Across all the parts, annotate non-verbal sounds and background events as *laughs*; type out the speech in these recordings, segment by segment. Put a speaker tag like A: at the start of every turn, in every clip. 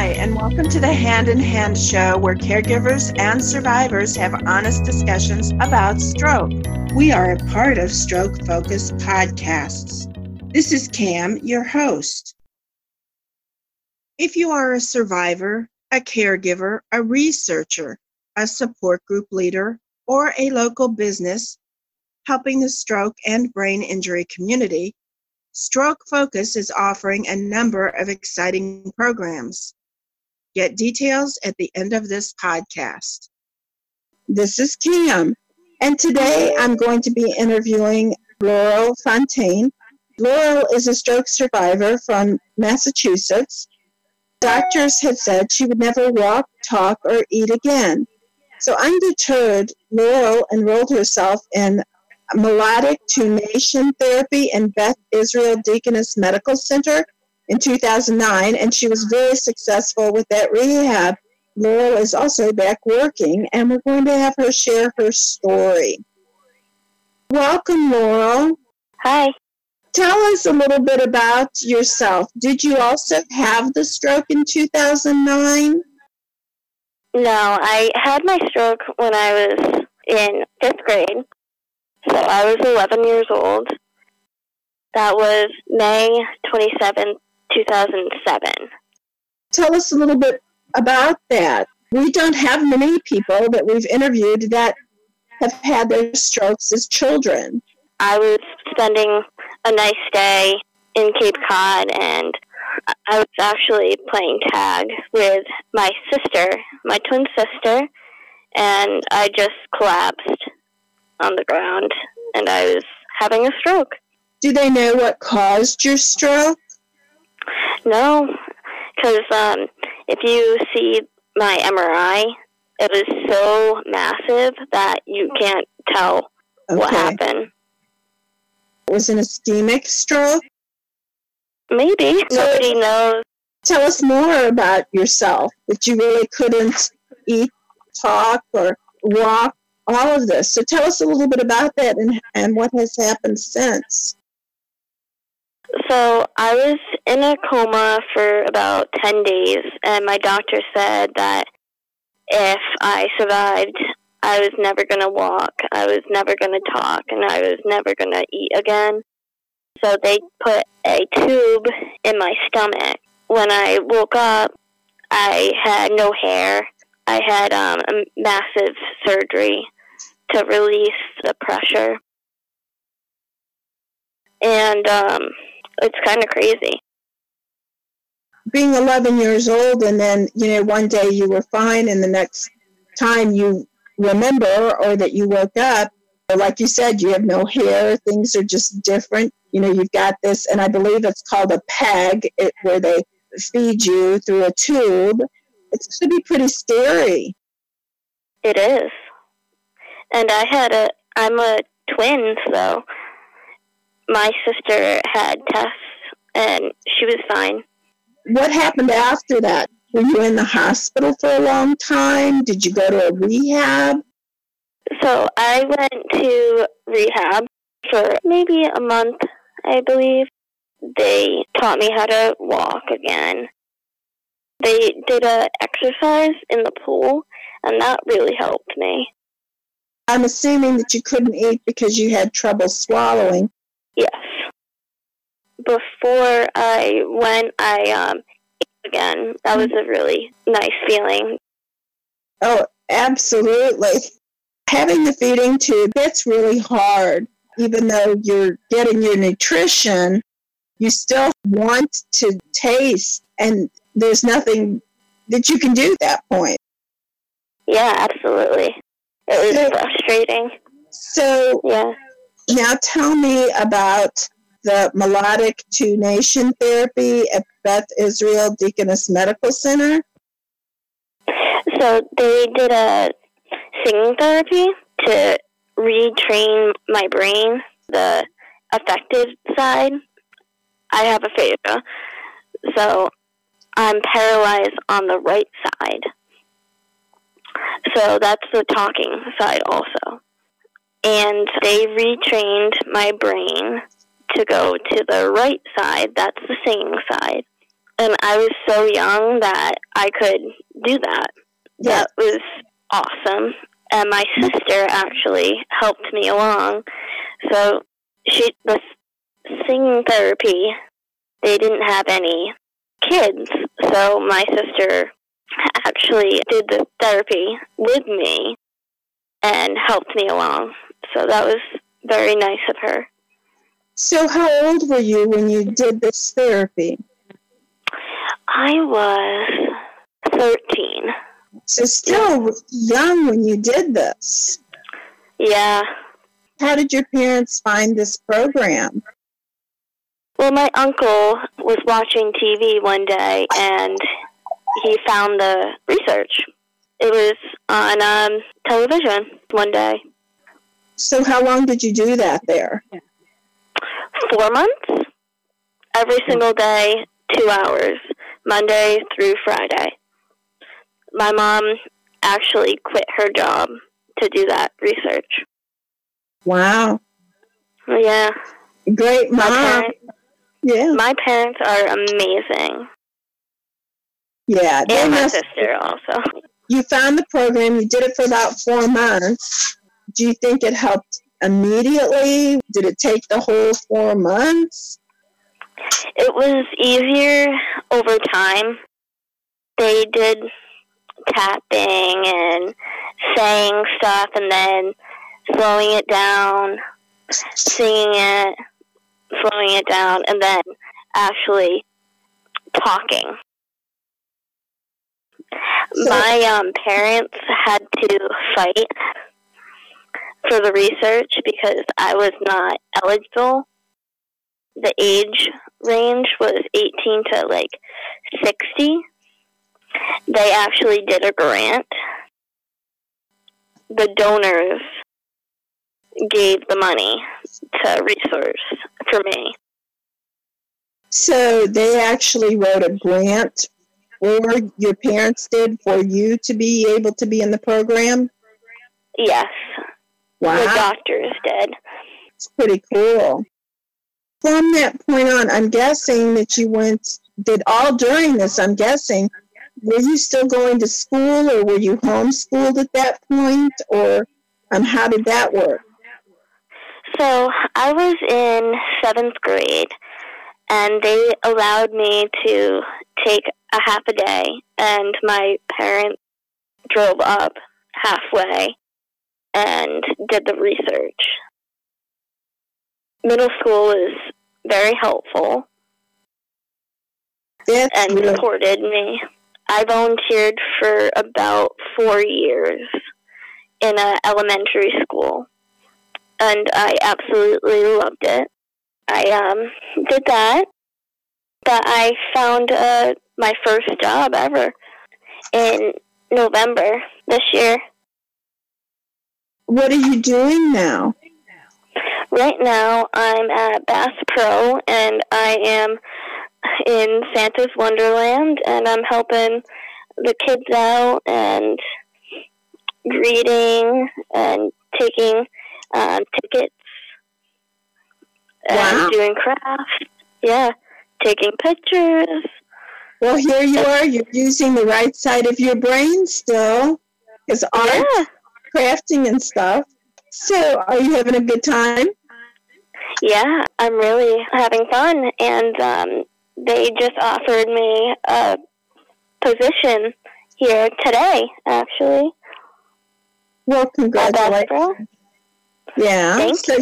A: Hi, and welcome to the Hand in Hand show where caregivers and survivors have honest discussions about stroke. We are a part of Stroke Focus Podcasts. This is Cam, your host. If you are a survivor, a caregiver, a researcher, a support group leader, or a local business helping the stroke and brain injury community, Stroke Focus is offering a number of exciting programs. Get details at the end of this podcast. This is Cam, and today I'm going to be interviewing Laurel Fontaine. Laurel is a stroke survivor from Massachusetts. Doctors had said she would never walk, talk, or eat again. So undeterred, Laurel enrolled herself in melodic intonation therapy in Beth Israel Deaconess Medical Center in 2009, and she was very successful with that rehab. Laurel is also back working, and we're going to have her share her story. Welcome, Laurel.
B: Hi.
A: Tell us a little bit about yourself. Did you also have the stroke in 2009?
B: No, I had my stroke when I was in fifth grade. So I was 11 years old. That was May 27, 2007.
A: Tell us a little bit about that. We don't have many people that we've interviewed that have had their strokes as children.
B: I was spending a nice day in Cape Cod and I was actually playing tag with my sister, my twin sister, and I just collapsed on the ground and I was having a stroke.
A: Do they know what caused your stroke?
B: No, because um, if you see my MRI, it was so massive that you can't tell okay. what happened.
A: It was an ischemic stroke?
B: Maybe. So Nobody knows.
A: Tell us more about yourself that you really couldn't eat, talk, or walk all of this. So tell us a little bit about that and, and what has happened since.
B: So I was in a coma for about 10 days, and my doctor said that if I survived, I was never going to walk, I was never going to talk, and I was never going to eat again. So they put a tube in my stomach. When I woke up, I had no hair. I had um, a massive surgery to release the pressure. And um, it's kind of crazy.
A: Being 11 years old, and then, you know, one day you were fine, and the next time you remember or that you woke up, like you said, you have no hair, things are just different. You know, you've got this, and I believe it's called a PEG, it, where they feed you through a tube. It's going to be pretty scary.
B: It is and I had a I'm a twin, so my sister had tests and she was fine.
A: What happened after that? Were you in the hospital for a long time? Did you go to a rehab?
B: So I went to rehab for maybe a month, I believe. They taught me how to walk again. They did a exercise in the pool, and that really helped me.
A: I'm assuming that you couldn't eat because you had trouble swallowing.
B: Yes. Before I went, I um, ate again. That was a really nice feeling.
A: Oh, absolutely. Having the feeding tube, that's really hard. Even though you're getting your nutrition, you still want to taste, and there's nothing that you can do at that point.
B: Yeah, absolutely. It was so, frustrating.
A: So,
B: yeah.
A: Now tell me about the melodic intonation therapy at Beth Israel Deaconess Medical Center.
B: So they did a singing therapy to retrain my brain, the affected side. I have a aphasia, so I'm paralyzed on the right side. So that's the talking side also. And they retrained my brain to go to the right side, that's the singing side. And I was so young that I could do that.
A: Yes.
B: That was awesome. And my sister actually helped me along. So she the singing therapy, they didn't have any kids. So my sister actually did the therapy with me and helped me along. So that was very nice of her.
A: So, how old were you when you did this therapy?
B: I was 13.
A: So, still young when you did this.
B: Yeah.
A: How did your parents find this program?
B: Well, my uncle was watching TV one day and he found the research. It was on um, television one day.
A: So, how long did you do that there?
B: Four months? Every single day, two hours, Monday through Friday. My mom actually quit her job to do that research.
A: Wow.
B: Yeah.
A: Great
B: My,
A: mom.
B: parent,
A: Yeah.
B: my parents are amazing.
A: Yeah.
B: And my
A: must,
B: sister also.
A: you found the program, you did it for about four months. Do you think it helped immediately? Did it take the whole four months?
B: It was easier over time. They did tapping and saying stuff and then slowing it down, singing it, slowing it down, and then actually talking.
A: So-
B: My um, parents had to fight for the research because I was not eligible. The age range was 18 to like 60. They actually did a grant. The donors gave the money to resource for me.
A: So they actually wrote a grant, or your parents did for you to be able to be in the program?
B: Yes, the
A: doctor
B: is dead.
A: It's pretty cool. From that point on, I'm guessing that you went, did all during this, I'm guessing, were you still going to school or were you homeschooled at that point? Or um, how did that work?
B: So I was in seventh grade, and they allowed me to take a half a day, and my parents drove up halfway and did the research. Middle school was very helpful
A: That's
B: and
A: really,
B: supported me. I volunteered for about four years in an elementary school, and I absolutely loved it. I um, did that, but I found uh, my first job ever in November this year.
A: What are you doing now?
B: Right now, I'm at Bass Pro, and I am in Santa's Wonderland, and I'm helping the kids out and reading and taking um, tickets and
A: Wow.
B: doing crafts. Yeah, taking pictures.
A: Well, here you are. You're using the right side of your brain still. Because art,
B: Yeah,
A: crafting, and stuff. So, are you having a good time?
B: yeah, I'm really having fun, and um, they just offered me a position here today, actually.
A: Well, congratulations. Yeah.
B: Thank
A: so,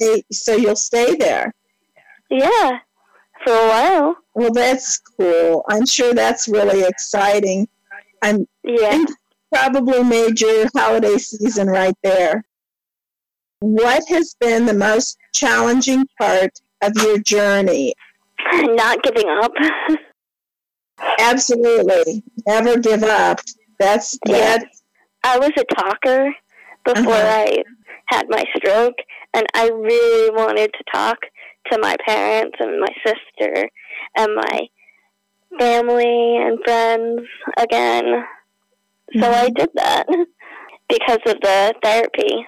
B: you.
A: so you'll stay there.
B: Yeah, for a while.
A: Well, that's cool. I'm sure that's really exciting. I'm
B: Yeah.
A: Probably made your holiday season right there. What has been the most challenging part of your journey? *laughs*
B: Not giving up. *laughs*
A: Absolutely. Never give up. That's
B: Yeah.
A: that.
B: I was a talker before
A: Uh-huh.
B: I had my stroke, and I really wanted to talk to my parents and my sister and my family and friends again. So I did that *laughs* because of the therapy.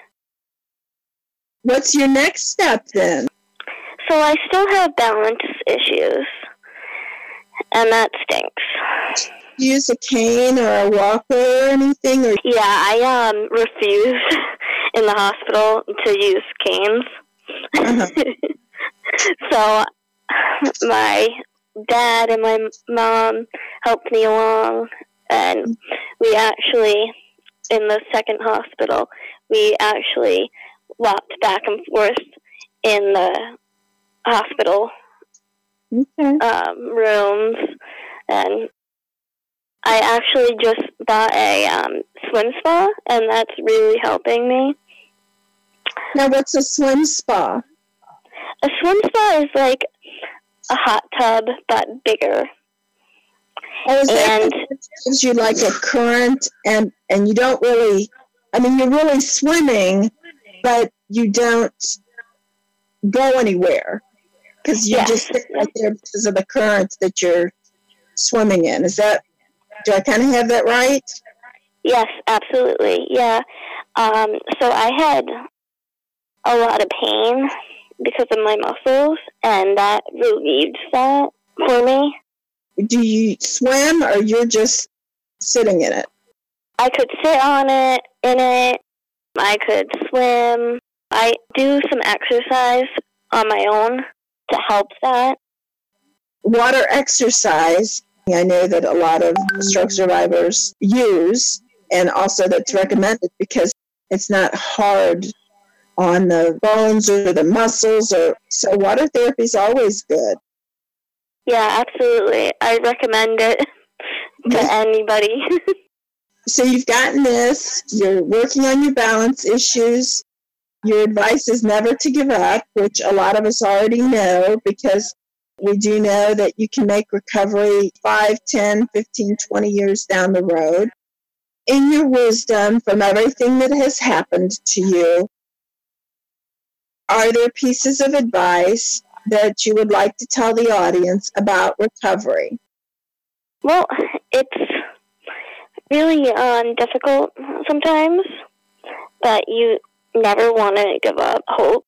A: What's your next step then?
B: So I still have balance issues. and that stinks.
A: Use a cane or a walker or anything? Or
B: Yeah, I um refuse *laughs* in the hospital to use canes.
A: Uh-huh. *laughs*
B: so my dad and my mom helped me along, and we actually, in the second hospital, we actually walked back and forth in the hospital
A: okay.
B: um, rooms, and I actually just bought a um, swim spa, and that's really helping me.
A: Now, what's a swim spa?
B: A swim spa is like a hot tub, but bigger.
A: Oh,
B: And-
A: gives you like a current and and you don't really I mean you're really swimming but you don't go anywhere because you
B: Yes.
A: just sit right there because of the current that you're swimming in. Is that do I kind of have that right?
B: Yes, absolutely. Yeah. Um, so I had a lot of pain because of my muscles, and that relieved that for me.
A: Do you swim or you're just sitting in it?
B: I could sit on it, in it. I could swim. I do some exercise on my own to help that.
A: Water exercise, I know that a lot of stroke survivors use, and also that's recommended because it's not hard on the bones or the muscles or so water therapy is always good.
B: Yeah, absolutely. I recommend it *laughs* to anybody. *laughs*
A: So you've gotten this, you're working on your balance issues. Your advice is never to give up, which a lot of us already know because we do know that you can make recovery 5, 10, 15, 20 years down the road. In your wisdom from everything that has happened to you, are there pieces of advice that you would like to tell the audience about recovery?
B: Well, it's really um, difficult sometimes, but you never want to give up hope.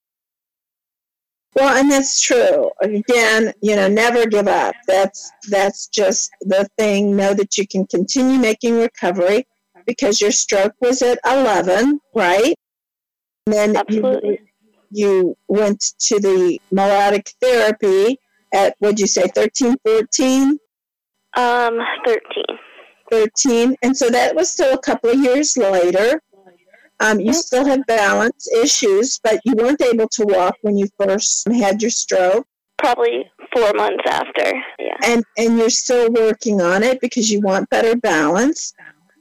A: Well, and that's true. Again, you know, never give up. That's that's just the thing. Know that you can continue making recovery because your stroke was at 11, right? And then
B: Absolutely.
A: you went to the melodic therapy at what'd you say, 13, 14?
B: Um, 13.
A: 13 and so that was still a couple of years later um, you still have balance issues but you weren't able to walk when you first had your stroke
B: Probably four months after. Yeah.
A: and and you're still working on it because you want better balance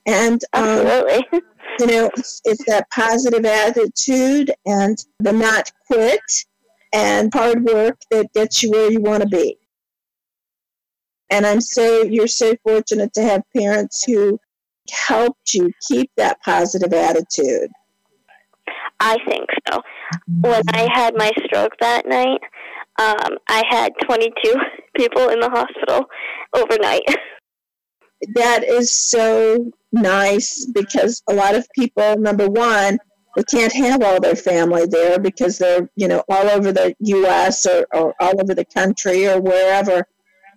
A: and um,
B: Absolutely. *laughs*
A: you know it's, that positive attitude and the not quit and hard work that gets you where you want to be and i'm so you're so fortunate to have parents who helped you keep that positive attitude
B: I think so. When I had my stroke that night, um, I had 22 *laughs* people in the hospital overnight. *laughs*
A: that is so nice because a lot of people number one they can't have all their family there because they're you know all over the us or, or all over the country or wherever.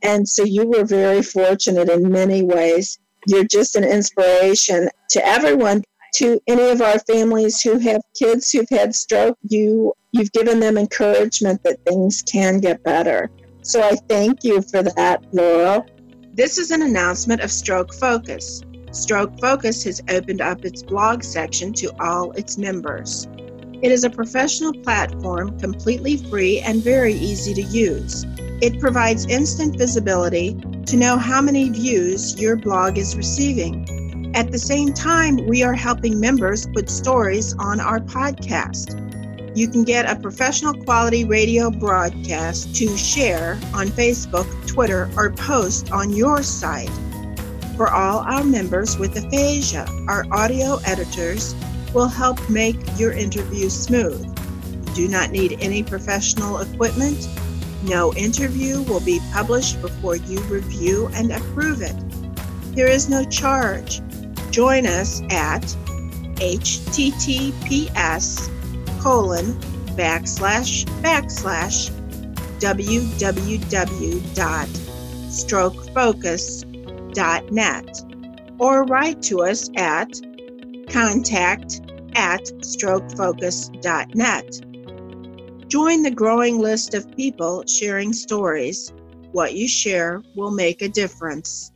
A: And so you were very fortunate in many ways. You're just an inspiration to everyone to any of our families who have kids who've had stroke. You you've given them encouragement that things can get better. So i thank you for that laurel this is an announcement of Stroke Focus. Stroke Focus has opened up its blog section to all its members. It is a professional platform completely free and very easy to use. It provides instant visibility to know how many views your blog is receiving. At the same time, we are helping members put stories on our podcast. You can get a professional quality radio broadcast to share on Facebook, Twitter, or post on your site. For all our members with aphasia, our audio editors will help make your interview smooth. You do not need any professional equipment. No interview will be published before you review and approve it. There is no charge. Join us at https colon backslash backslash strokefocus.net or write to us at contact at strokefocus.net. Join the growing list of people sharing stories. What you share will make a difference.